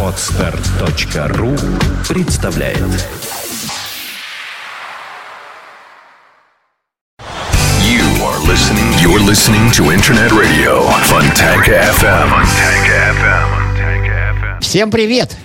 Отстар.ру представляет You are listening. You're listening to Internet Radio Fontanka FM. Fontanka FM. Всем привет!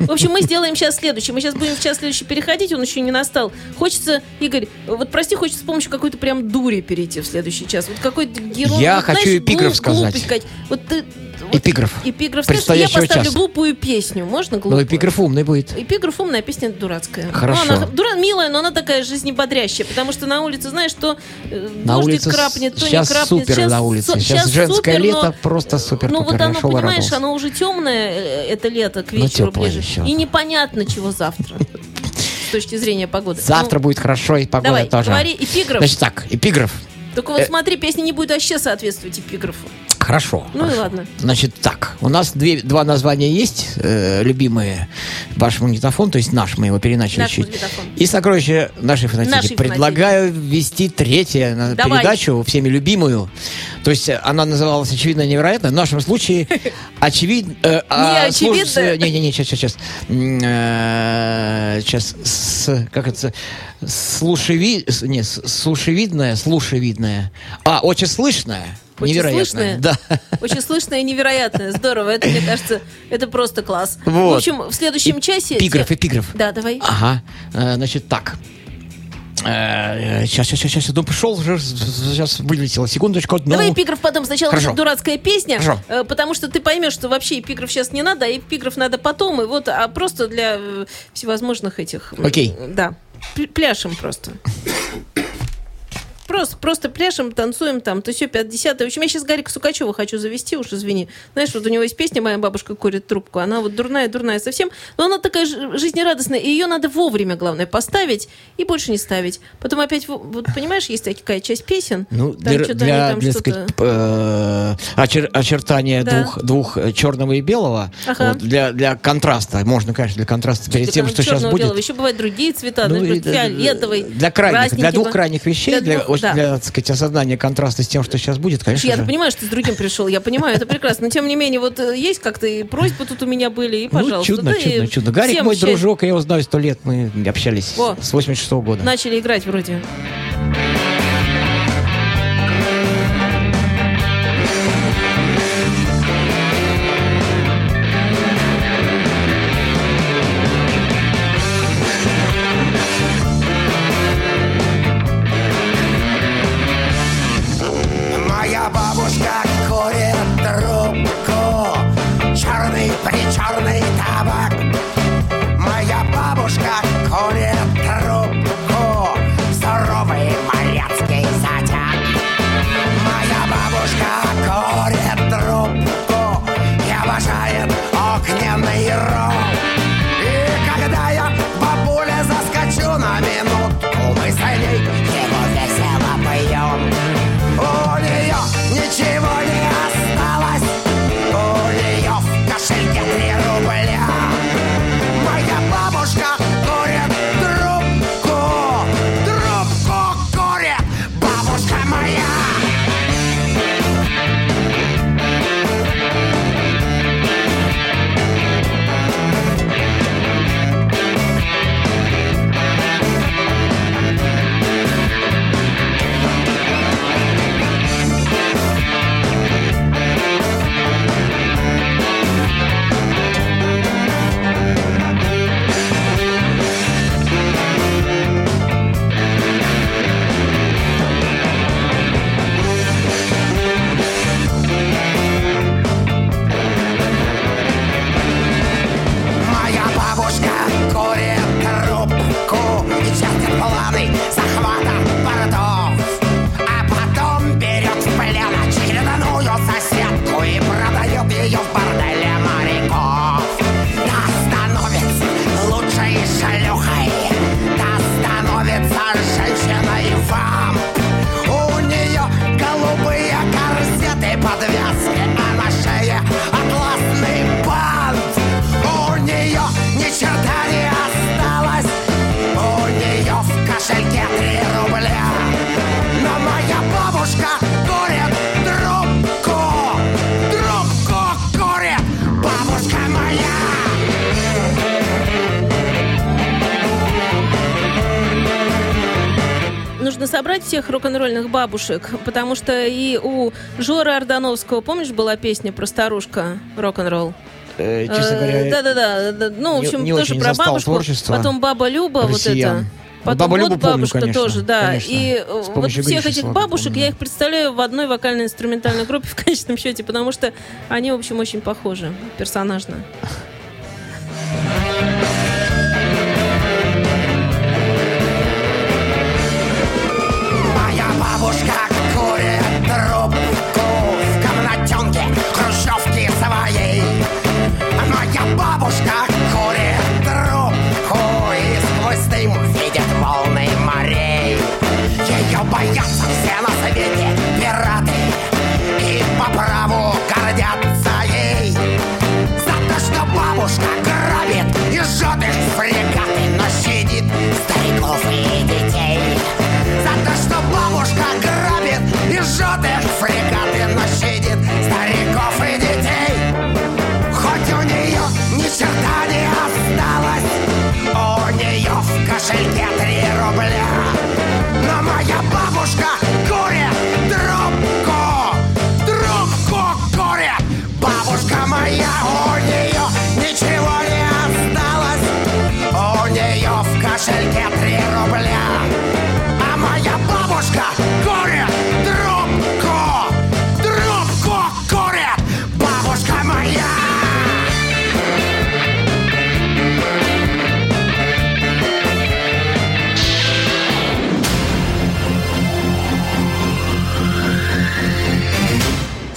В общем, мы сделаем сейчас следующее. Мы сейчас будем в час следующий переходить, он еще не настал. Хочется, Игорь, вот прости, хочется с помощью какой-то прям дури перейти в следующий час. Вот какой-то герой. Я вот, хочу знаешь, эпиграф сказать. Вот ты... вот Эпиграф. Эпиграф. Знаешь, я Предстоящего поставлю часа. глупую песню. Можно Ну, глупую? эпиграф умный будет. Эпиграф умная, песня дурацкая. Хорошо. Ну, она дура, милая, но она такая жизнебодрящая, потому что на улице, знаешь, что э, На дождик улице крапнет, то сейчас не крапнет. супер на улице. со- Сейчас женское супер, лето, но- просто супер Ну вот оно, понимаешь, радовался. оно уже темное, э, это лето, к вечеру теплое ближе. еще. И непонятно, чего завтра. С точки зрения погоды. Завтра Ну, будет хорошо, и погода Давай, тоже. говори эпиграф. Значит так, эпиграф. Только вот э, смотри, песня не будет вообще соответствовать эпиграфу. Хорошо. Ну и хорошо. ладно. Значит так, у нас две, два названия есть, э, любимые. Ваш магнитофон, то есть наш, мы его переначали Наш чуть. магнитофон. И сокровище нашей фанатики. Нашей Предлагаю ввести третье на Давай. передачу, всеми любимую. То есть э, она называлась «Очевидно невероятно». В нашем случае очевидно... э, а, очевидно. слуш- э, Не-не-не, сейчас, сейчас, сейчас. Сейчас, с, как это... Слушеви... Не, слушевидное, слушевидное. А, очень слышное. Очень Невероятно. слышное? Да. Очень слышное и невероятное. Здорово. Это, мне кажется, это просто класс. Вот. В общем, в следующем часе... Эпиграф, эпиграф. Да, давай. Ага, Э, значит, так. Сейчас, сейчас, сейчас, сейчас, ну пошел уже, сейчас вылетело, секундочку. ну. Давай эпиграф потом. Сначала Хорошо. дурацкая песня, Хорошо. э, потому что ты поймешь, что вообще эпиграф сейчас не надо, а эпиграф надо потом. И вот, а просто для э, всевозможных этих... Окей. Да. Пл- Пляшем просто. Просто, просто пляшем, танцуем там, то все 50 В общем, я сейчас Гарика Сукачева хочу завести, уж извини. Знаешь, вот у него есть песня «Моя бабушка курит трубку». Она вот дурная-дурная совсем, но она такая жизнерадостная, и ее надо вовремя, главное, поставить и больше не ставить. Потом опять, во- вот понимаешь, есть такая часть песен, Ну, там для, для, они там для, сказать, э, очер- очертания Да. двух, двух э, черного и белого, Ага. вот, для, для контраста, можно, конечно, для контраста перед тем, что сейчас будет. Еще бывают другие цвета, Ну, например, фиолетовый, Для крайних, для двух крайних вещей, Для очень- да. для, так сказать, осознания контраста с тем, что сейчас будет, конечно Я же. понимаю, что ты с другим пришел, я понимаю, это прекрасно. Но тем не менее, вот э, есть как-то и просьбы тут у меня были, и, пожалуйста. ну, чудно, да, чудно, чудно. Гарик мой счастья. дружок, я его знаю сто лет, мы общались Во. с 86 -го года. Начали играть вроде. Рок-н-ролльных бабушек, потому что и у Жоры Ордановского, помнишь, была песня про старушка рок-н-ролл? Э, честно говоря, Да-да-да. да, Ну, в не- общем, не тоже очень про бабушку. творчество Потом баба Люба, вот это. россиян. Потом Бабу вот Любу помню, бабушка конечно, тоже, да. конечно. И э, вот всех этих бабушек помню. я их представляю в одной вокально-инструментальной группе в конечном счете, потому что они, в общем, очень похожи персонажно.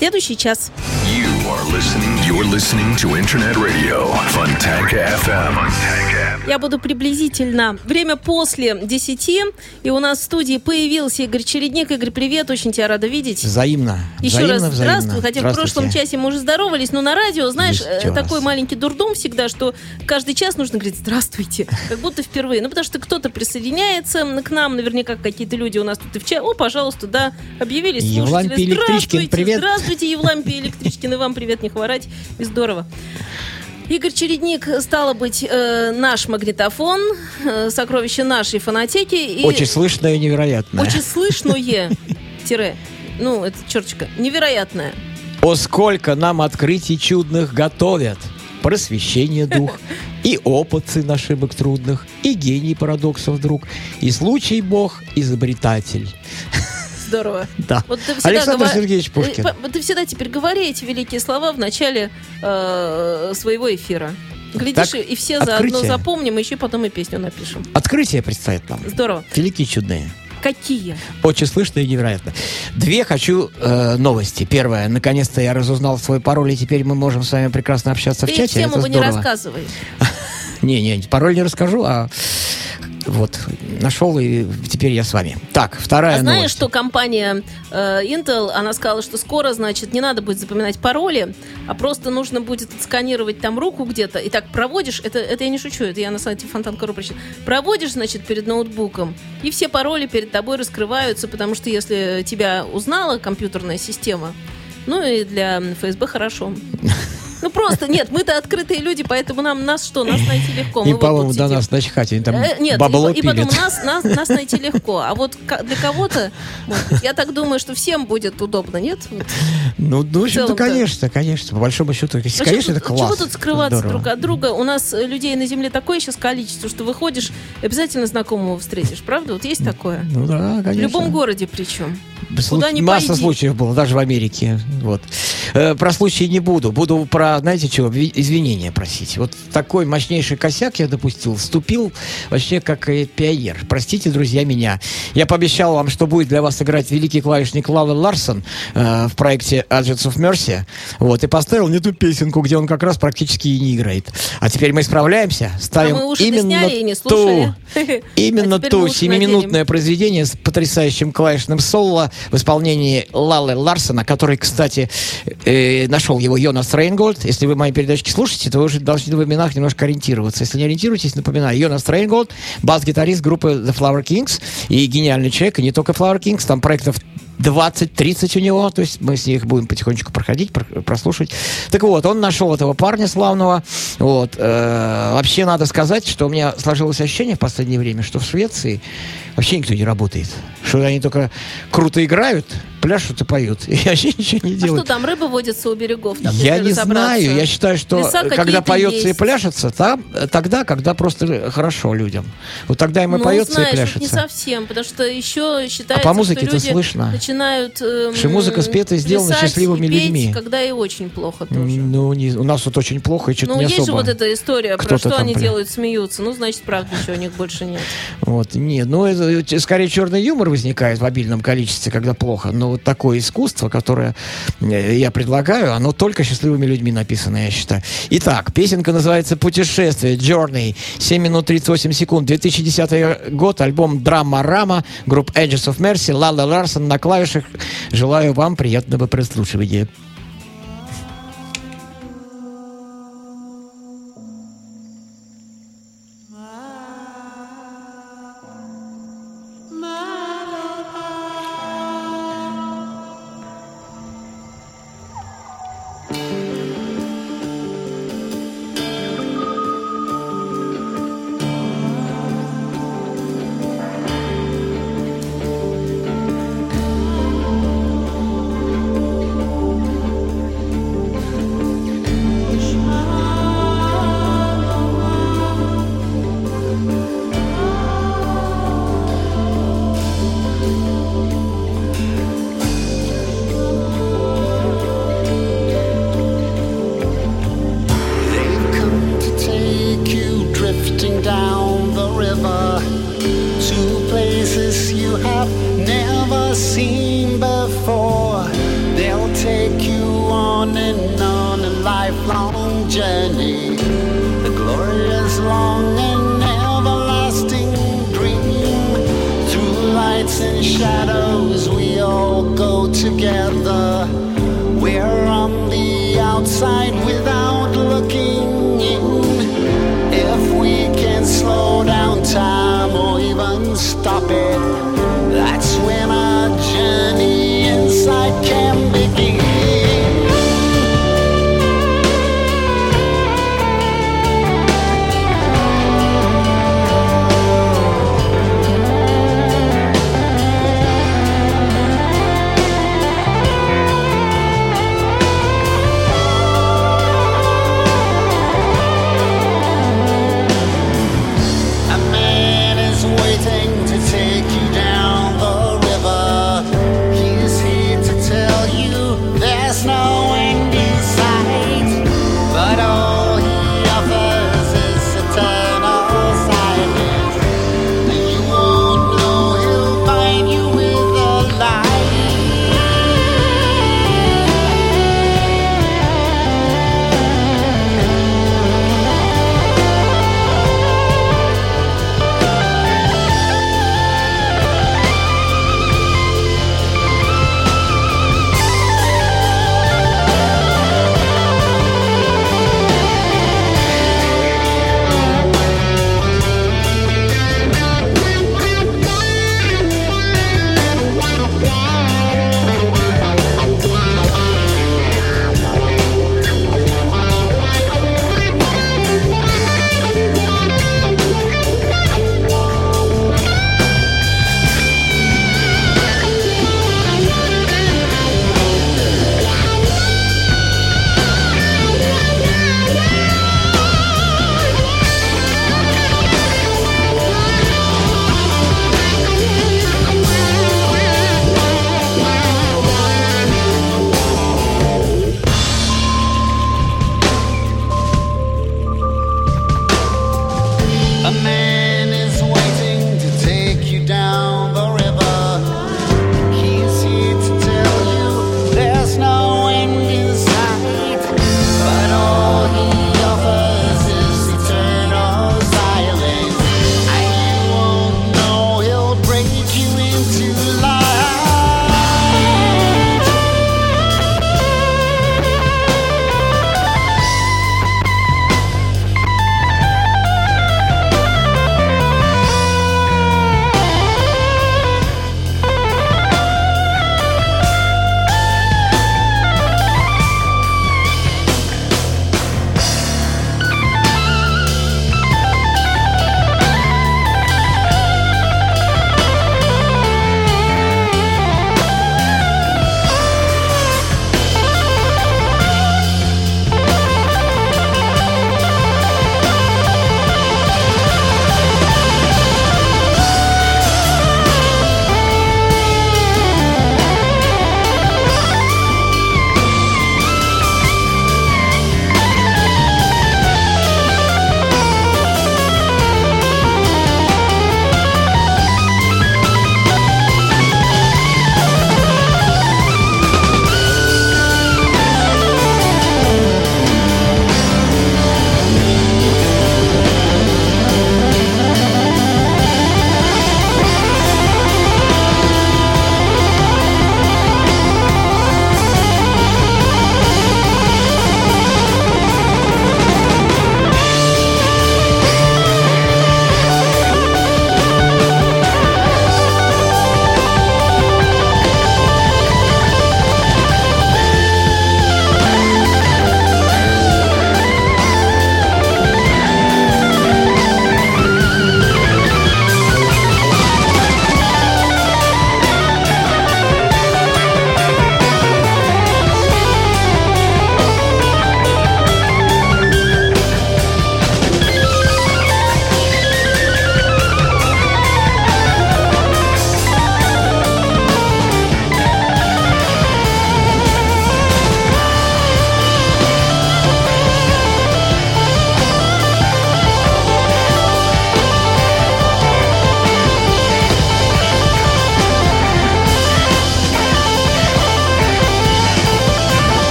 Следующий час. You are listening. You're listening to Internet Radio Fontanka FM. Fontanka FM. Я буду приблизительно. Время после 10, и у нас в студии появился Игорь Чередник. Игорь, привет, очень тебя рада видеть. Взаимно. Еще взаимно, раз взаимно. здравствуй, хотя в прошлом часе мы уже здоровались, но на радио, знаешь, Здравствуйте э, такой маленький дурдом всегда, что каждый час нужно говорить «здравствуйте», как будто впервые. Ну, потому что кто-то присоединяется к нам, наверняка какие-то люди у нас тут и в чат. О, пожалуйста, да, объявились Евлампий слушатели. Здравствуйте, привет. здравствуйте, Евлампий Электричкин, и вам привет, не хворать, и здорово. Игорь Чередник, стало быть, э, наш магнитофон, э, сокровище нашей фонотеки. И Очень слышно и невероятно. очень слышное, тире, ну, это черточка, невероятное. О, сколько нам открытий чудных готовят. Просвещение дух, и опыты на ошибок трудных, и гений парадоксов друг, и случай бог изобретатель. Здорово. Да. Вот ты Александр гова- Сергеевич Пушкин. Э, по- Ты всегда теперь говори эти великие слова в начале э, своего эфира. Глядишь, Так, и все заодно открытие. запомним, и еще потом и песню напишем. Открытие предстоит нам. Здорово. Великие чудные. Какие? Очень слышно и невероятно. Две хочу э, новости. Первая. Наконец-то я разузнал свой пароль, и теперь мы можем с вами прекрасно общаться в Ты чате. всем Это его не рассказывай. Не, не, пароль не расскажу, а вот нашел и теперь я с вами. Так, вторая А знаешь, новость. что компания э, Intel, она сказала, что скоро, значит, не надо будет запоминать пароли, а просто нужно будет отсканировать там руку где-то, и так проводишь, это, это я не шучу, это я на сайте Фонтан.ру прочитала. Проводишь, значит, перед ноутбуком, и все пароли перед тобой раскрываются, потому что если тебя узнала компьютерная система, ну и для ФСБ хорошо. Ну просто, нет, мы-то открытые люди, поэтому нам нас что, нас найти легко. Мы Им, вот по-моему, до нас начхать, они там Э, Нет, бабло и, и потом пилят. нас, нас, нас найти легко. А вот для кого-то, быть, я так думаю, что всем будет удобно, нет? Вот. Ну, ну, в общем-то, конечно, конечно. По большому счету, Вообще, конечно, это тут- класс. Чего тут скрываться Здорово. друг от друга? У нас э, людей на Земле такое сейчас количество, что выходишь, обязательно знакомого встретишь, правда? Вот есть такое? Ну да, В конечно. любом городе причем. Слу- Куда ни Масса пойди. случаев было, даже в Америке. Вот. Э, про случаи не буду. Буду про, знаете чего, ви- извинения просить. Вот такой мощнейший косяк я допустил. Вступил вообще как э, пионер. Простите, друзья, меня. Я пообещал вам, что будет для вас играть великий клавишник Лавел Ларсон э, в проекте Agents of Mercy. Вот. И поставил не ту песенку, где он как раз практически и не играет. А теперь мы исправляемся. Ставим А именно сняли и не ту, именно А ту семиминутное произведение с потрясающим клавишным соло в исполнении Лалы Ларсона, который, кстати, э, нашел его Йонас Рейнгольд. Если вы мои передачки слушаете, то вы уже должны в именах немножко ориентироваться. Если не ориентируетесь, напоминаю, Йонас Рейнгольд, бас-гитарист группы The Flower Kings и гениальный человек, и не только Flower Kings, там проектов 20-30 у него, то есть мы с них будем потихонечку проходить, про- прослушать. Так вот, он нашел этого парня славного. Вот. э, вообще надо сказать, что у меня сложилось ощущение в последнее время, что в Швеции вообще никто не работает. Что они только круто играют, пляшут и поют. И вообще ничего не А что делают. там, рыба водится у берегов? Там, Я не знаю. Я считаю, что когда поется и есть. пляшется, там, тогда, когда просто хорошо людям. Вот тогда им и ну, поется знаешь, и пляшется. не совсем, потому что еще считается, по музыке-то что люди слышно. начинают эм, Что музыка спета и сделана счастливыми и петь, людьми. когда и очень плохо тоже. Ну, не- у нас вот очень плохо и что-то Ну, не есть особо. же вот эта история, про что они прям- делают, смеются. Ну, значит, правда, ничего у них больше нет. Вот, нет, ну, это скорее черный юмор возникает в обильном количестве, когда плохо. Но вот такое искусство, которое э, я предлагаю, оно только счастливыми людьми написано, я считаю. Итак, песенка называется «Путешествие», «Journey», 7 минут 38 секунд, 2010 год, альбом «Драма Рама», группа Angels of Mercy, Лала Ларсон на клавишах. Желаю вам приятного прослушивания.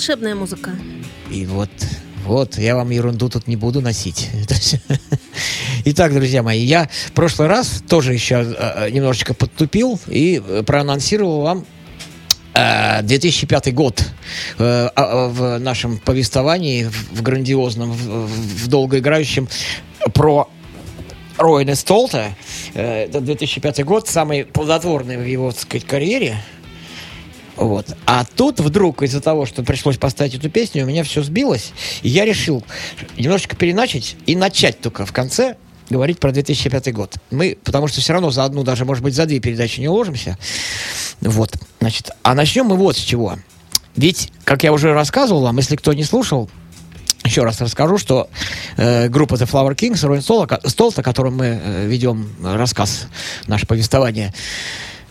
Волшебная музыка. И вот, вот, я вам ерунду тут не буду носить. Итак, друзья мои, я в прошлый раз тоже еще э, немножечко подтупил и э, проанонсировал вам э, 2005 год э, а, в нашем повествовании, в грандиозном, в, долгоиграющем про Ройна Столта. Э, Это 2005 год, самый плодотворный в его, так сказать, карьере. Вот. А тут вдруг из-за того, что пришлось поставить эту песню, у меня все сбилось, и я решил немножечко переначать и начать только в конце говорить про 2005 год. Мы, потому что все равно за одну, даже, может быть, за две передачи не уложимся. Вот, значит, а начнем мы вот с чего. Ведь, как я уже рассказывал вам, если кто не слушал, еще раз расскажу, что э, группа The Flower Kings, Столта, Столта, о котором мы э, ведем рассказ, наше повествование,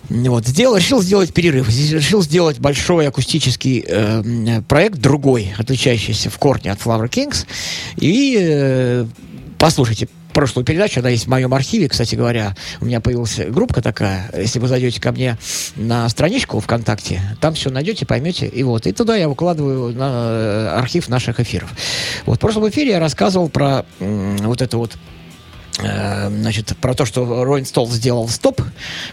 вот, сделал, решил сделать перерыв, решил сделать большой акустический э, проект, другой, отличающийся в корне от Flower Kings. И э, послушайте прошлую передачу, она есть в моем архиве, кстати говоря, у меня появилась группа такая, если вы зайдете ко мне на страничку ВКонтакте, там все найдете, поймете, и вот, и туда я выкладываю на э, архив наших эфиров. Вот, в прошлом эфире я рассказывал про вот это вот значит, про то, что Роллинг Стол сделал стоп,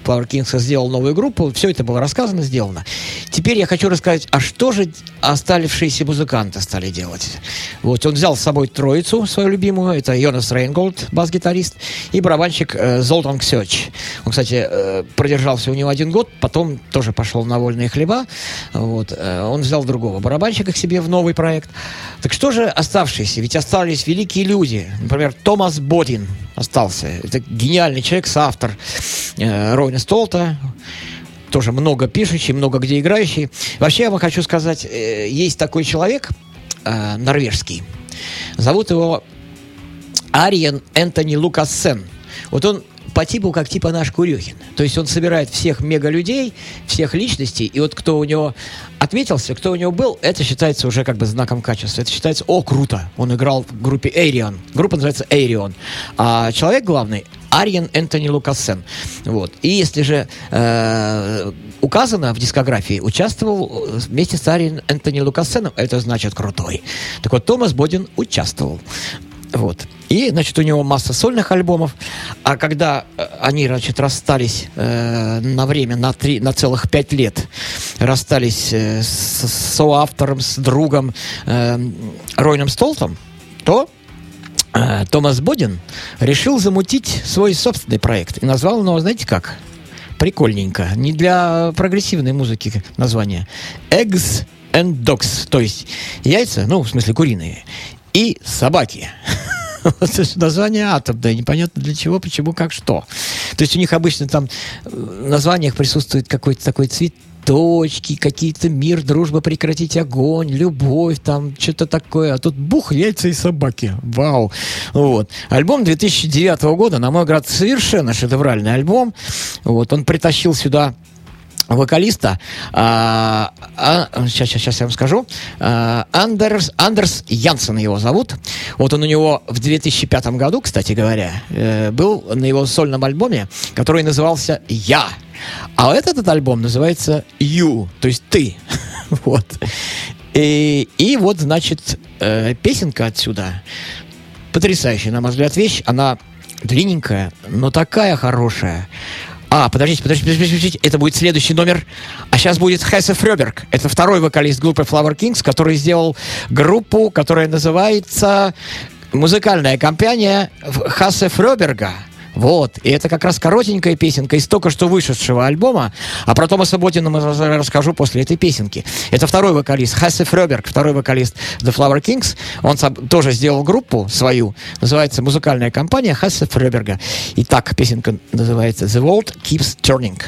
Flower Kings сделал новую группу, все это было рассказано, сделано. Теперь я хочу рассказать, а что же оставшиеся музыканты стали делать? Вот, он взял с собой троицу, свою любимую, это Йонас Рейнголд, бас-гитарист, и барабанщик э, Золтан Ксёч. Он, кстати, э, продержался у него один год, потом тоже пошел на вольные хлеба, вот, э, он взял другого барабанщика к себе в новый проект. Так что же оставшиеся? Ведь остались великие люди, например, Томас Бодин, остался. Это гениальный человек, соавтор э, Ройна Столта, тоже много пишущий, много где играющий. Вообще, я вам хочу сказать, э, есть такой человек э, норвежский. Зовут его Ариен Энтони Лукассен. Вот он по типу, как типа наш Курюхин. То есть он собирает всех мега-людей, всех личностей, и вот кто у него отметился, кто у него был, это считается уже как бы знаком качества. Это считается, о, круто, он играл в группе Эйрион. Группа называется Эйрион. А человек главный Ариен Энтони Лукассен. Вот. И если же э, указано в дискографии, участвовал вместе с Ариен Энтони Лукассеном, это значит крутой. Так вот, Томас Бодин участвовал. Вот. И, значит, у него масса сольных альбомов. А когда э, они, значит, расстались э, на время, на, три, на целых пять лет, расстались э, с, соавтором, с другом э, Ройном Столтом, то э, Томас Бодин решил замутить свой собственный проект. И назвал его, знаете как? Прикольненько. Не для прогрессивной музыки название. Eggs and Dogs. То есть яйца, ну, в смысле куриные, и собаки. Вот название атомное, непонятно для чего, почему, как, что. То есть у них обычно там э, в названиях присутствует какой-то такой цветочки, какие-то мир, дружба, прекратить огонь, любовь, там что-то такое. А тут бух, яйца и собаки. Вау. Вот. Альбом 2009 года, на мой взгляд, совершенно шедевральный альбом. Вот. Он притащил сюда вокалиста, а, а, сейчас, сейчас, сейчас я вам скажу, а, Андерс, Андерс Янсен его зовут. Вот он у него в 2005 году, кстати говоря, э, был на его сольном альбоме, который назывался «Я». А вот этот альбом называется «You», то есть «Ты». вот. И, и вот, значит, э, песенка отсюда, потрясающая, на мой взгляд, вещь, она длинненькая, но такая хорошая. А, подождите, подождите, подождите, подождите, это будет следующий номер. А сейчас будет Хессе Фрёберг. Это второй вокалист группы Flower Kings, который сделал группу, которая называется музыкальная компания Хассе Фрёберга. Вот. И это как раз коротенькая песенка из только что вышедшего альбома. А про Томаса Бодина мы расскажу после этой песенки. Это второй вокалист, Хассе Фрёберг, второй вокалист The Flower Kings. Он тоже сделал группу свою. Называется музыкальная компания Хассе Фрёберга. Итак, песенка называется The World Keeps Turning.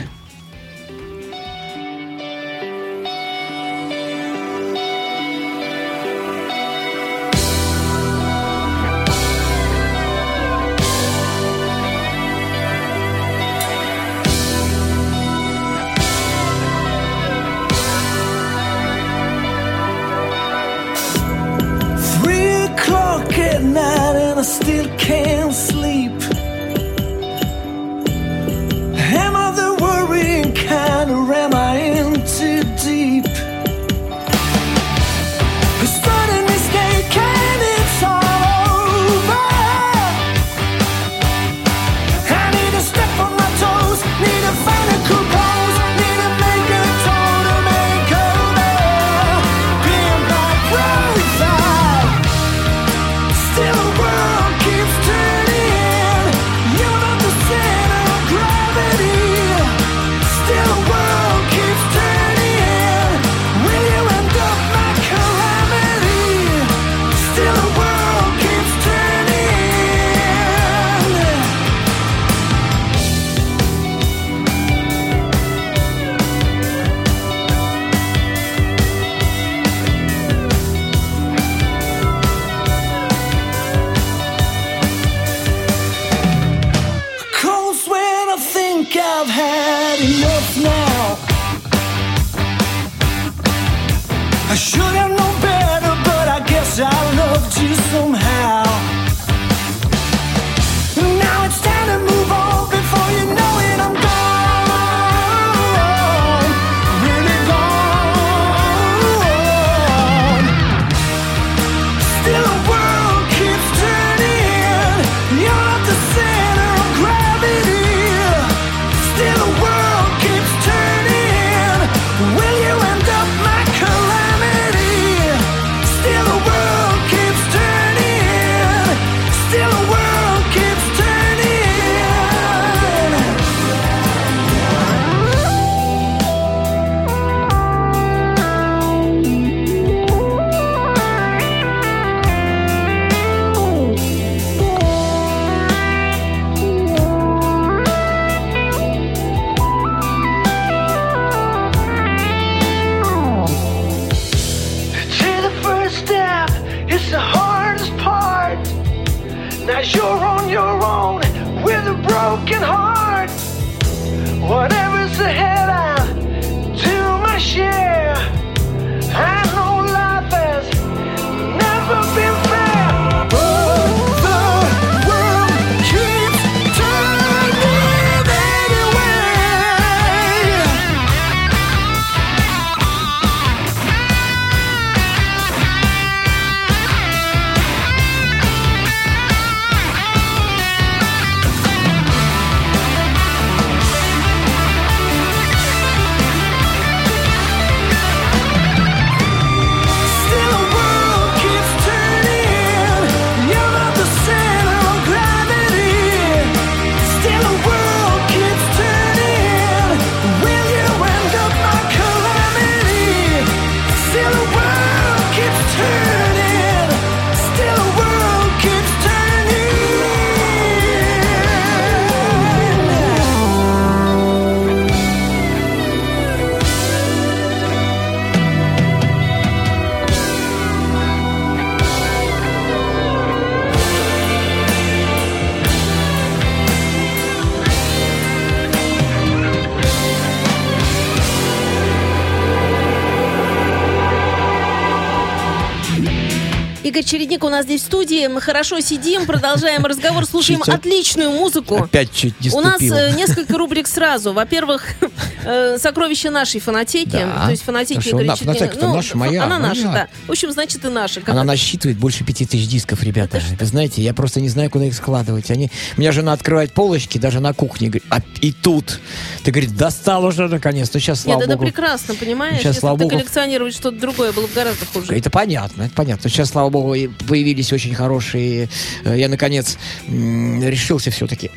Нас здесь в студии. Мы хорошо сидим, продолжаем разговор, слушаем отличную музыку. Опять чуть не У нас э, несколько рубрик сразу. Во-первых, э, сокровища нашей фонотеки. Да. То есть что Игоря она- Чередника. фонотека-то наша, моя, Она наша, моя. да. В общем, значит, и наша. Как Она это? насчитывает больше пяти тысяч дисков, ребята. Вы знаете, я просто не знаю, куда их складывать. Они... Меня жена открывает полочки, даже на кухне. говорит, «А, и тут. Ты, говорит, достал уже наконец. Ну, сейчас, слава Нет, это богу. прекрасно, понимаешь? Сейчас, Если слава богу. коллекционировать что-то другое, было бы гораздо хуже. Это понятно, это понятно. Сейчас, слава богу, появились очень хорошие... э, Я, наконец, решился все-таки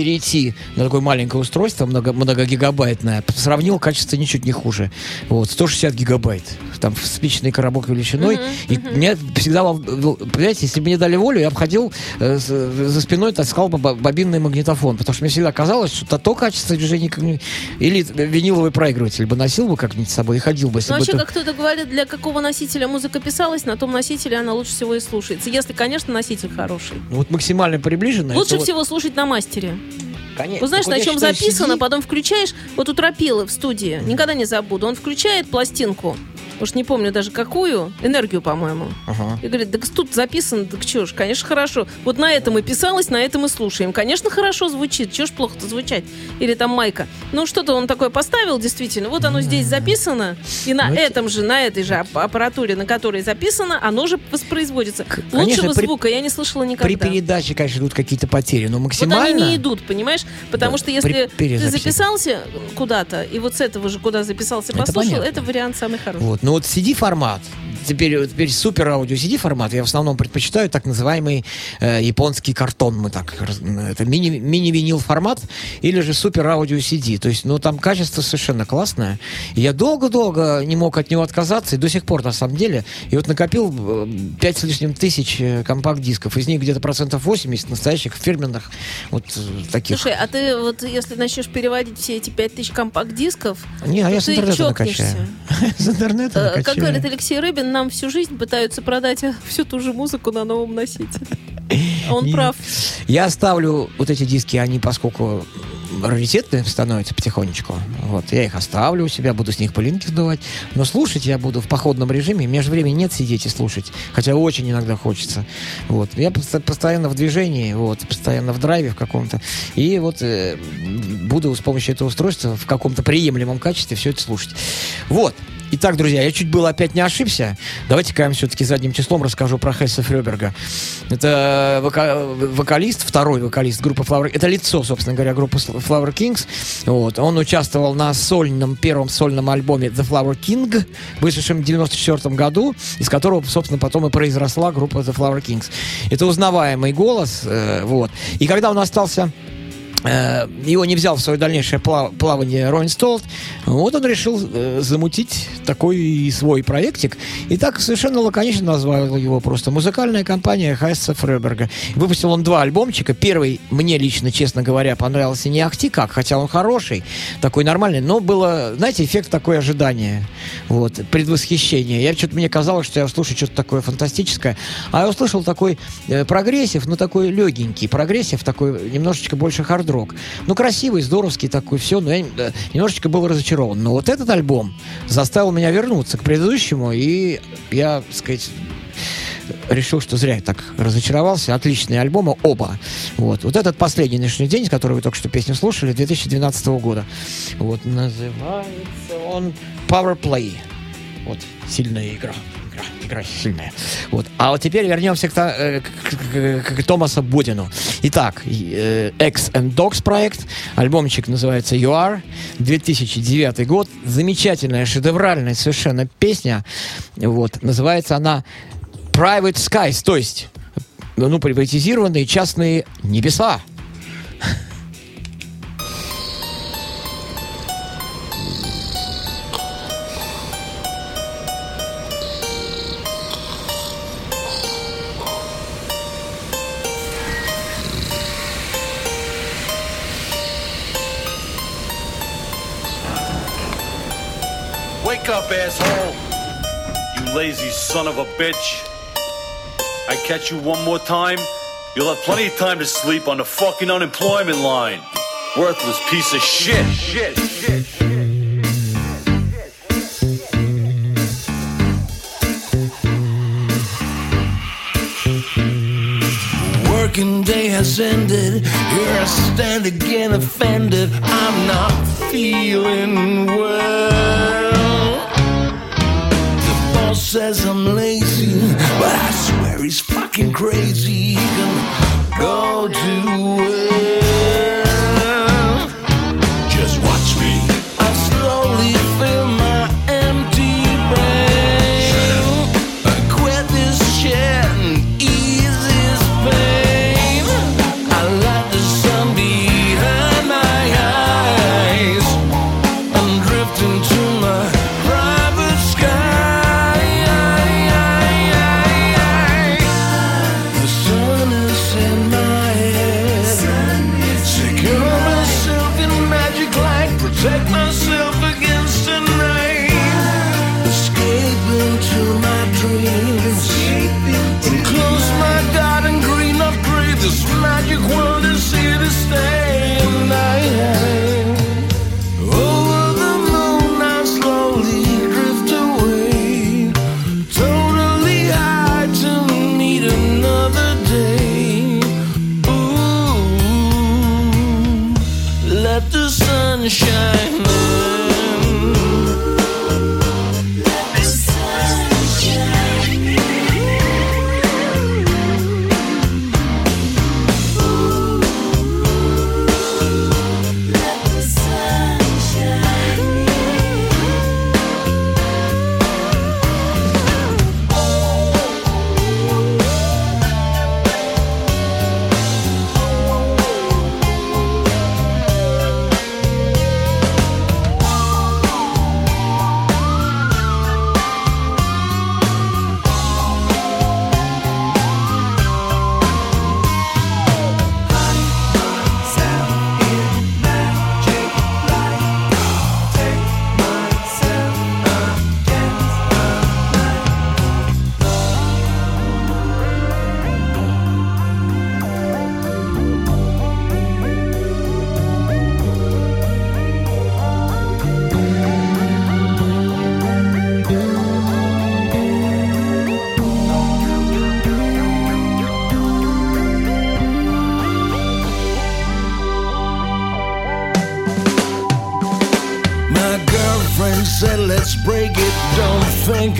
перейти на такое маленькое устройство, много, многогигабайтное, сравнил качество ничуть не хуже. Вот, 160 гигабайт. Там в спичный коробок величиной. и мне всегда, вол- понимаете, если бы мне дали волю, я бы ходил э, за спиной, таскал бы бо- бобинный магнитофон. Потому что мне всегда казалось, что то качество движения... Или виниловый проигрыватель бы носил бы как-нибудь с собой и ходил бы. Ну, вообще, это- как кто-то говорит, для какого носителя музыка писалась, на том носителе она лучше всего и слушается. Если, конечно, носитель хороший. Ну, Вот максимально приближенно. Лучше это вот- всего слушать на мастере. Конечно. Знаешь, на чем записано, CD потом включаешь. Вот у Тропилы в студии, никогда не забуду, он включает пластинку, уж не помню даже какую, энергию, по-моему. Ага. И говорит, так тут записано, так что ж, конечно, хорошо. Вот на этом и писалось, на этом и слушаем. Конечно, хорошо звучит, чего ж плохо-то звучать? Или там майка. Ну, что-то он такое поставил, действительно. Вот оно здесь записано, и на Ну, это- этом же, на этой же ап- аппаратуре, на которой записано, оно же воспроизводится. конечно, Лучшего при- звука я не слышала никогда. При передаче, конечно, идут какие-то потери, но Вот максимально... они не идут, понимаешь? Потому Да, что если при ты записался куда-то, и вот с этого же куда записался, Это послушал, понятно. это вариант самый хороший. Вот. Ну вот CD-формат, теперь, теперь супер аудио CD-формат, я в основном предпочитаю так называемый э, японский картон, мы так, это мини- мини-винил формат, или же супер аудио CD, то есть, ну там качество совершенно классное. Я долго-долго не мог от него отказаться, и до сих пор на самом деле, и вот накопил э, пять с лишним тысяч э, компакт-дисков, из них где-то процентов 80 настоящих фирменных, вот э, таких. Слушай, а ты вот если начнешь переводить все эти пять тысяч компакт-дисков, Не, а то я с интернета накачаю. С интернета Э, накачаю. Как говорит Алексей Рыбин, нам всю жизнь пытаются продать э, всю ту же музыку на новом носителе. А Он Не. прав. Я оставлю вот эти диски, они, поскольку раритетные становятся потихонечку. Вот, я их оставлю у себя, буду с них пылинки сдувать. Но слушать я буду в походном режиме. Между времени нет сидеть и слушать. Хотя очень иногда хочется. Вот. Я пост- постоянно в движении, вот, постоянно в драйве в каком-то. И вот э, буду с помощью этого устройства в каком-то приемлемом качестве все это слушать. Вот. Итак, друзья, я чуть было опять не ошибся. Давайте-ка я вам все-таки задним числом расскажу про Хесса Фрёберга. Это вока- вокалист, второй вокалист группы Flower... Это лицо, собственно говоря, группы Flower Kings. Вот. Он участвовал на сольном, первом сольном альбоме The Flower King, вышедшем в 94 году, из которого, собственно, потом и произросла группа The Flower Kings. Это узнаваемый голос. э, вот. И когда он остался его не взял в свое дальнейшее пла- плавание Роллинг Столт, вот он решил э, замутить такой свой проектик. И так совершенно лаконично назвал его просто «Музыкальная компания Хассе Фреберга». Выпустил он два альбомчика. Первый мне лично, честно говоря, понравился не ахти как, хотя он хороший, такой нормальный, но было, знаете, эффект такой ожидания, вот, предвосхищение. Я что-то мне казалось, что я слушаю что-то такое фантастическое, а я услышал такой э, прогрессив, но такой легенький прогрессив, такой немножечко больше хард-рок. Ну, красивый, здоровский такой, все, но я немножечко был разочарован. Но вот этот альбом заставил меня вернуться к предыдущему, и я, так сказать, решил, что зря я так разочаровался. Отличные альбомы, оба. Вот. Вот этот последний нынешний день, с которого вы только что песню слушали, 2012 года. Вот. Называется он Power Play. Вот. Сильная игра. Игра, сильная. Вот. А вот теперь вернемся к, э, к- к- к Томасу Будину. Итак, э, X and Dogs проект. Альбомчик называется You Are. 2009 год. Замечательная, шедевральная совершенно песня. Вот. Называется она Private Skies, то есть ну, приватизированные частные небеса. Son of a bitch. I catch you one more time, you'll have plenty of time to sleep on the fucking unemployment line. Worthless piece of shit. Shit, shit. Working day has ended. Here I stand again offended. I'm not feeling well. Says I'm lazy, but I swear he's fucking crazy. He can go to hell.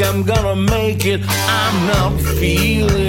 I'm gonna make it. I'm not feeling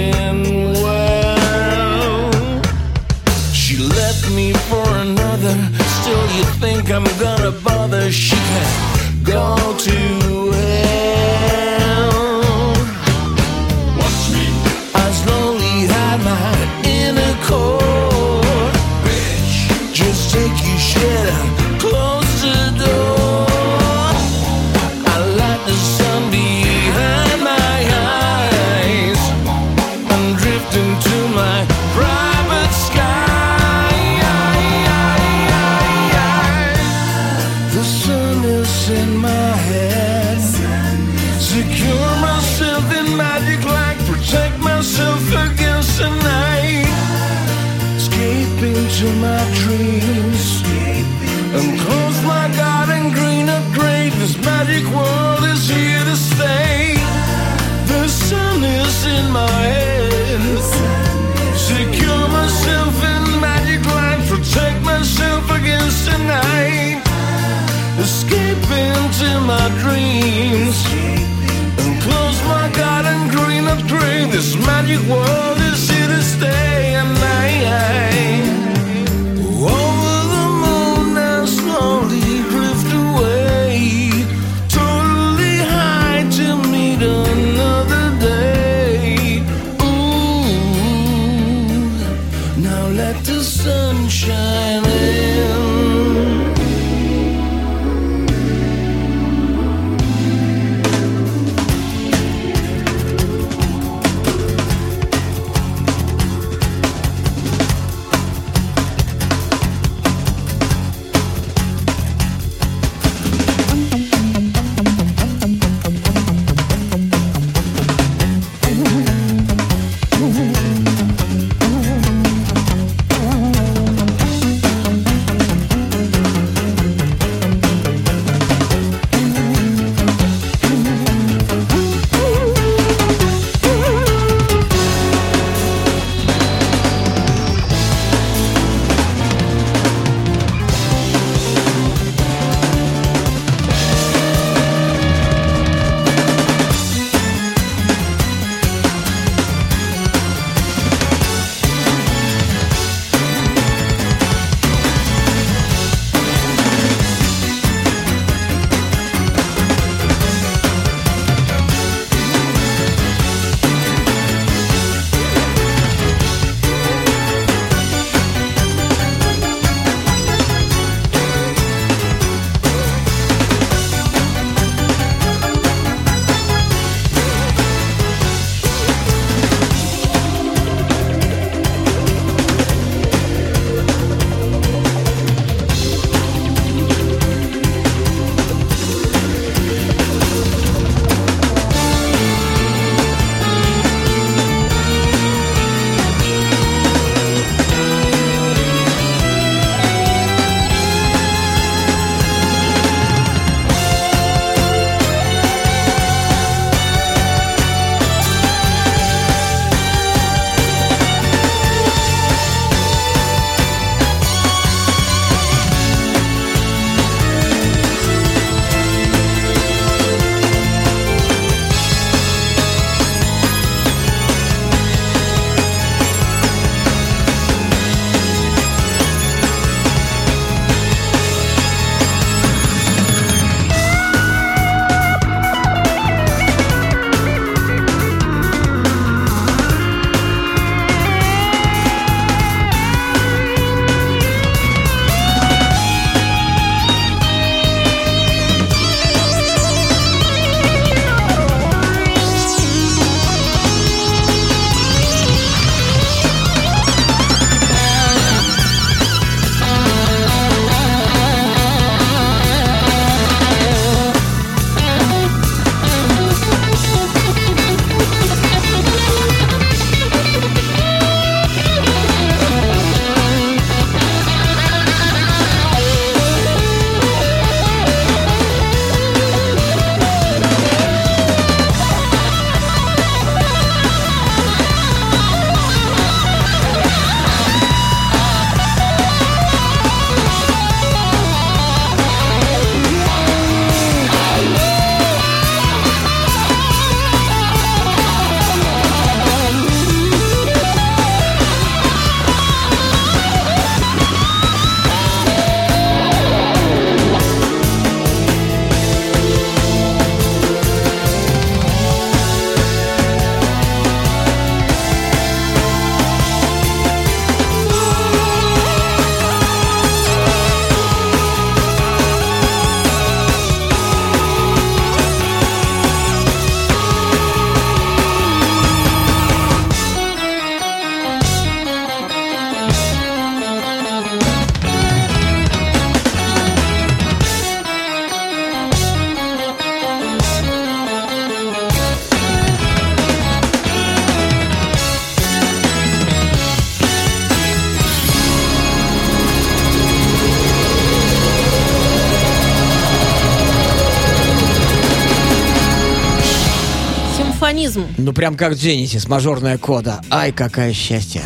Ну, прям как Genesis, мажорная кода. Ай, какое счастье.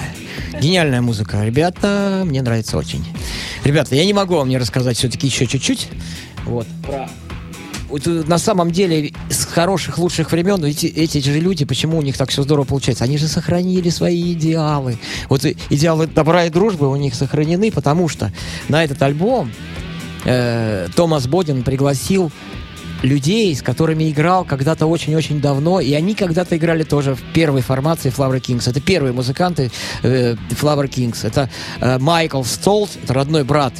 Гениальная музыка. Ребята, мне нравится очень. Ребята, я не могу вам не рассказать все-таки еще чуть-чуть. Вот, про... На самом деле, с хороших, лучших времен эти, эти же люди, почему у них так все здорово получается? Они же сохранили свои идеалы. Вот идеалы добра и дружбы у них сохранены, потому что на этот альбом э, Томас Бодин пригласил людей, с которыми играл когда-то очень-очень давно, и они когда-то играли тоже в первой формации Flower Kings. Это первые музыканты э, Flower Kings. Это э, Майкл Столт, это родной брат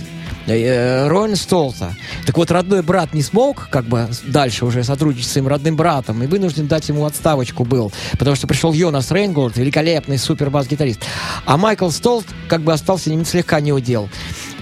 Роэн Столта. Так вот, родной брат не смог как бы дальше уже сотрудничать с своим родным братом и вынужден дать ему отставочку был, потому что пришел Йонас Рейнголд, великолепный супер-бас-гитарист. А Майкл Столт как бы остался не- слегка не удел.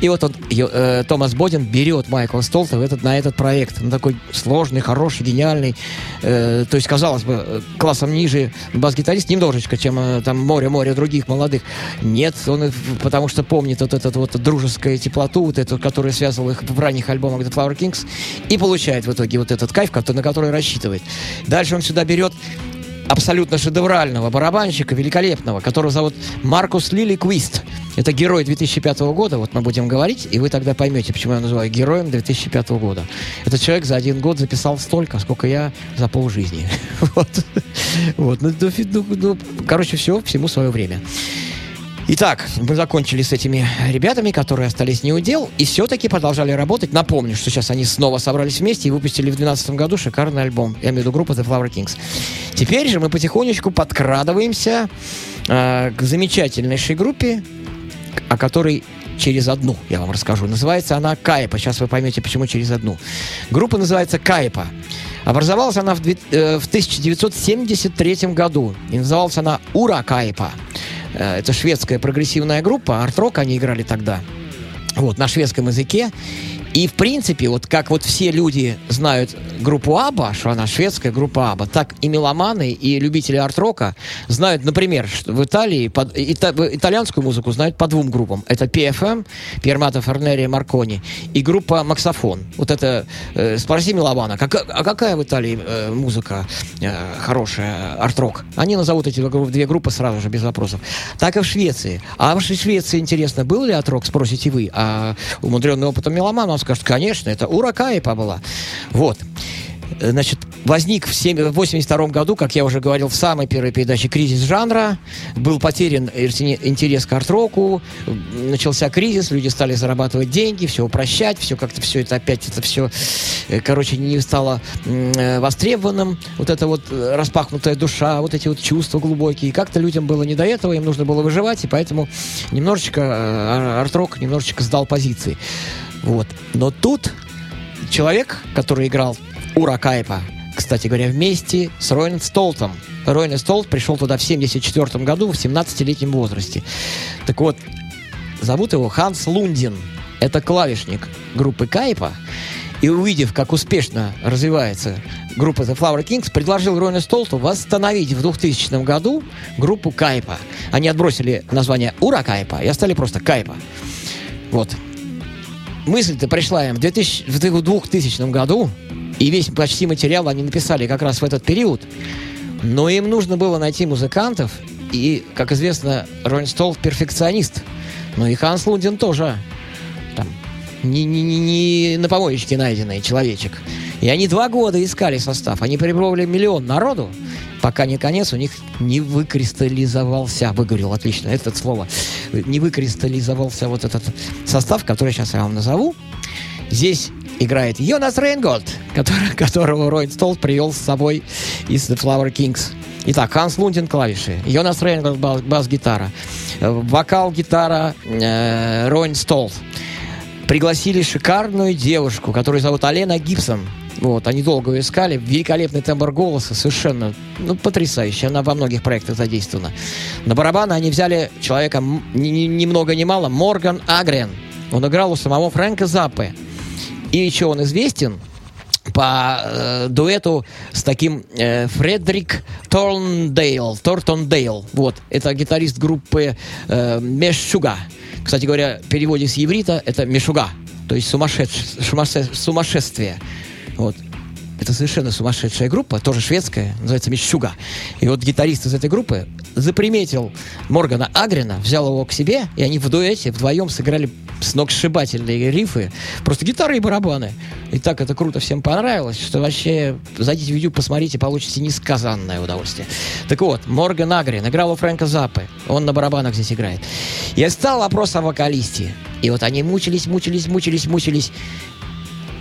И вот он, э, Томас Бодин берет Майкла Столта в этот, на этот проект. Он такой сложный, хороший, гениальный. Э, то есть, казалось бы, э, классом ниже бас-гитарист немножечко, чем э, там море-море других молодых. Нет, он, в- потому что помнит вот эту вот дружескую теплоту, вот эту, которая связывала их в ранних альбомах The Flower Kings, и получает в итоге вот этот кайф, на который рассчитывает. Дальше он сюда берет абсолютно шедеврального барабанщика, великолепного, которого зовут Маркус Лили Квист. Это герой 2005 года, вот мы будем говорить, и вы тогда поймете, почему я называю героем 2005 года. Этот человек за один год записал столько, сколько я за полжизни. Вот. Вот. Ну, ну, ну, ну, короче, все, всему свое время. Итак, мы закончили с этими ребятами, которые остались не у дел, и все-таки продолжали работать. Напомню, что сейчас они снова собрались вместе и выпустили в 2012 году шикарный альбом. Я имею в виду группу The Flower Kings. Теперь же мы потихонечку подкрадываемся э, к замечательнейшей группе, о которой через одну я вам расскажу. Называется она Кайпа. Сейчас вы поймете, почему через одну. Группа называется Кайпа. Образовалась она в, э, в 1973 году. И называлась она Ура Кайпа. Э, Это шведская прогрессивная группа. Арт-рок они играли тогда. Вот, на шведском языке. И, в принципе, вот как вот все люди знают группу Аба, что она шведская группа Аба, так и меломаны, и любители арт-рока знают, например, что в Италии под, ита- итальянскую музыку знают по двум группам. Это PFM, Пермата Фернерия Маркони, и группа Максофон. Вот это, э, спроси меломана, как, а какая в Италии э, музыка э, хорошая, арт-рок? Они назовут эти две группы- сразу же, без вопросов. Так и в Швеции. А в Швеции, интересно, был ли арт-рок, спросите вы? А умудренный опытом меломан вам скажет, конечно, это Уракаипа была. Вот. Э, Значит, возник в 1982 году, как я уже говорил в самой первой передаче, кризис жанра. Был потерян интерес к арт-року, начался кризис, люди стали зарабатывать деньги, все упрощать, все как-то все это опять, это все, э, короче, не стало э, востребованным. Вот эта вот распахнутая душа, вот эти вот чувства глубокие. Как-то людям было не до этого, им нужно было выживать, и поэтому немножечко ар- арт-рок немножечко сдал позиции. Вот. Но тут человек, который играл Ура Кайпа, кстати говоря, вместе с Ройн Столтом. Ройн Столт пришел туда в 74 году, в 17-летнем возрасте. Так вот, зовут его Ханс Лундин. Это клавишник группы Кайпа. И увидев, как успешно развивается группа The Flower Kings, предложил Ройну Столту восстановить в 2000 году группу Кайпа. Они отбросили название Ура Кайпа и оставили просто Кайпа. Вот. Мысль-то пришла им в 2000, в 2000 году, и весь почти материал они написали как раз в этот период. Но им нужно было найти музыкантов, и, как известно, Роллинг Столт перфекционист. Ну и Ханс Лундин тоже там не, не, не, не на помоечке найденный человечек. И они два года искали состав. Они перепробовали миллион народу, пока не конец у них не выкристаллизовался. Выговорил отлично это слово. Не выкристаллизовался вот этот состав, который сейчас я вам назову. Здесь играет Йонас Рейнгольд, который, которого Ройн Столт привел с собой из The Flower Kings. Итак, Ханс Лундин клавиши, Йонас Рейнгольд бас- бас-гитара, э, вокал-гитара э, Ройн Столт. Пригласили шикарную девушку, которую зовут Алена Гибсон. Вот, они долго искали. Великолепный тембр голоса, совершенно ну, потрясающий. Она во многих проектах задействована. На барабаны они взяли человека ни, ни- ни много ни мало, Морган Агрен. Он играл у самого Фрэнка Заппы. И еще он известен по э, дуэту с таким э, Фредерик Торндейл, Тортондейл. Вот, это гитарист группы э, Мешуга. Кстати говоря, в переводе с еврита это Мешуга, то есть сумасшедш- сумасшествие. Вот. Это совершенно сумасшедшая группа, тоже шведская, называется Мещуга. И вот гитарист из этой группы заприметил Моргана Агрина, взял его к себе, и они в дуэте вдвоем сыграли сногсшибательные рифы, просто гитары и барабаны. И так это круто всем понравилось, что вообще зайдите в YouTube, посмотрите, получите несказанное удовольствие. Так вот, Морган Агрин играл у Фрэнка Заппы, он на барабанах здесь играет. И стал вопрос о вокалисте. И вот они мучились, мучились, мучились, мучились.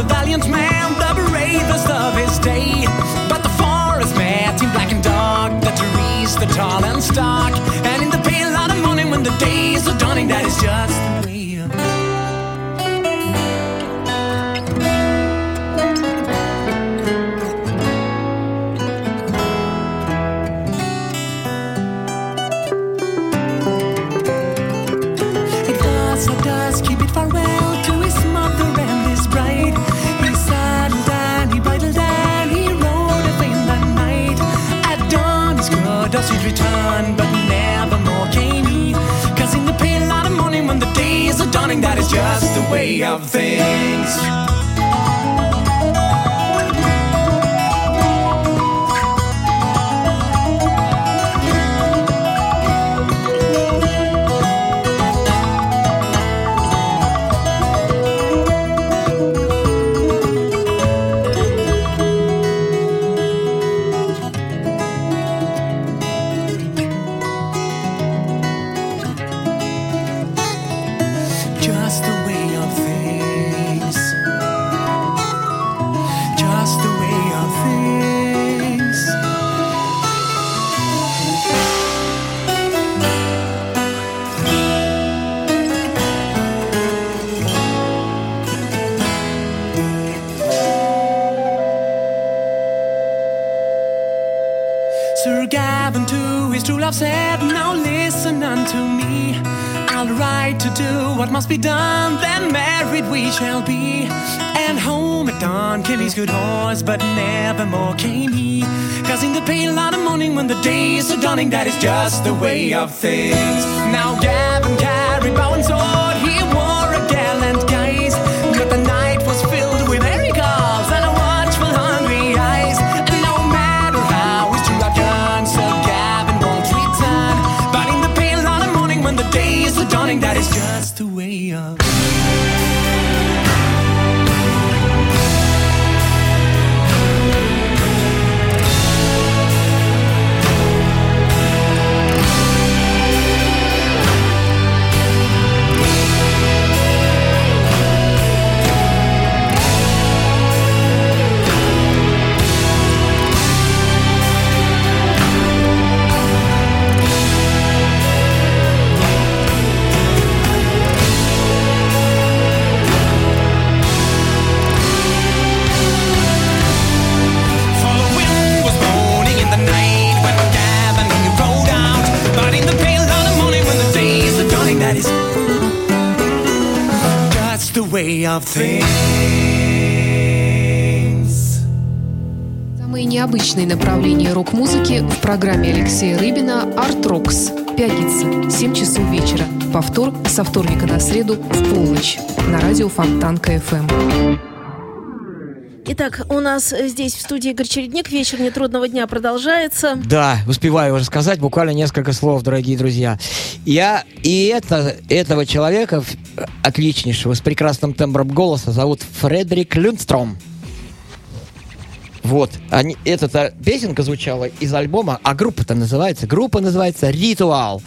A valiant man, the bravest of his day. But the forest met him black and dark, the trees, the tall and stark. And in the pale light of morning, when the days are dawning, that is just just the way of things. Sir Gavin to his true love said, Now listen unto me. I'll ride to do what must be done, then married we shall be. And home at dawn came his good horse, but never more came he. Cause in the pale light of morning, when the days are dawning, that is just the way of things. Now Gavin day is the dawning that is just too way of things. Самые необычные направления рок-музыки в программе Алексея Рыбина «Арт Рокс». Пятница, 7 часов вечера. Повтор со вторника на среду в полночь. На радио Фонтанка ФМ. Итак, у нас э, здесь в студии Игорь Чередник. Вечер нетрудного дня продолжается. Да, успеваю уже сказать буквально несколько слов, дорогие друзья. Я и это, этого человека, отличнейшего, с прекрасным тембром голоса, зовут Фредерик Люнстром. Вот, они, эта песенка звучала из альбома, а группа-то называется, группа называется «Ритуал».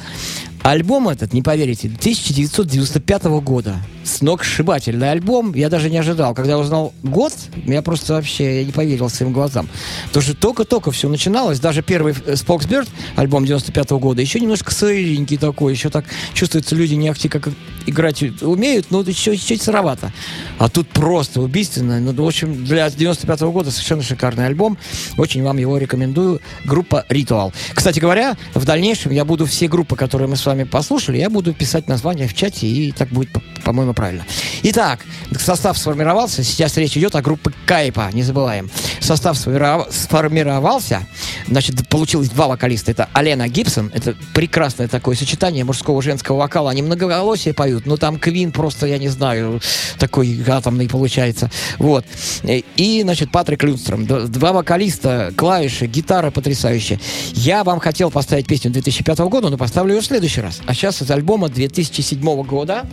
Альбом этот, не поверите, 1995 года. Сногсшибательный альбом. Я даже не ожидал. Когда узнал год, я просто вообще я не поверил своим глазам. Потому что только-только все начиналось. Даже первый э, Spokesbird, альбом 95 года, еще немножко сыренький такой. Еще так чувствуется, люди не ахти как играть умеют, но еще чуть сыровато. А тут просто убийственно. Ну, в общем, для 95 года совершенно шикарный альбом. Очень вам его рекомендую. Группа Ритуал. Кстати говоря, в дальнейшем я буду все группы, которые мы с вами послушали, я буду писать названия в чате, и так будет, по- по-моему, правильно. Итак, состав сформировался. Сейчас речь идет о группе Кайпа, не забываем. Состав сформиров- сформировался. Значит, получилось два вокалиста. Это Алена Гибсон. Это прекрасное такое сочетание мужского и женского вокала. Они многоголосие поют. Ну, там Квин просто, я не знаю, такой атомный получается. Вот. И, значит, Патрик Люнстром. Два вокалиста, клавиши, гитара потрясающая. Я вам хотел поставить песню 2005 года, но поставлю ее в следующий раз. А сейчас из альбома 2007 года,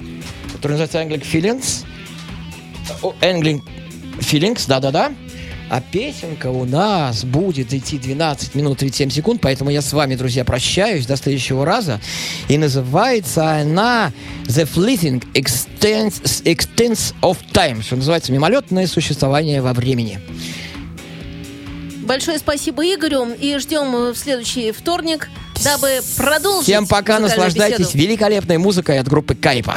который называется Angling Feelings. Angling Feelings, да-да-да. А песенка у нас будет идти 12 минут 37 секунд, поэтому я с вами, друзья, прощаюсь до следующего раза. И называется она The Fleeting Extents, Extents of Time, что называется мимолетное существование во времени. Большое спасибо Игорю и ждем э, в следующий вторник, дабы продолжить. Всем пока, наслаждайтесь беседу. великолепной музыкой от группы Кайпа.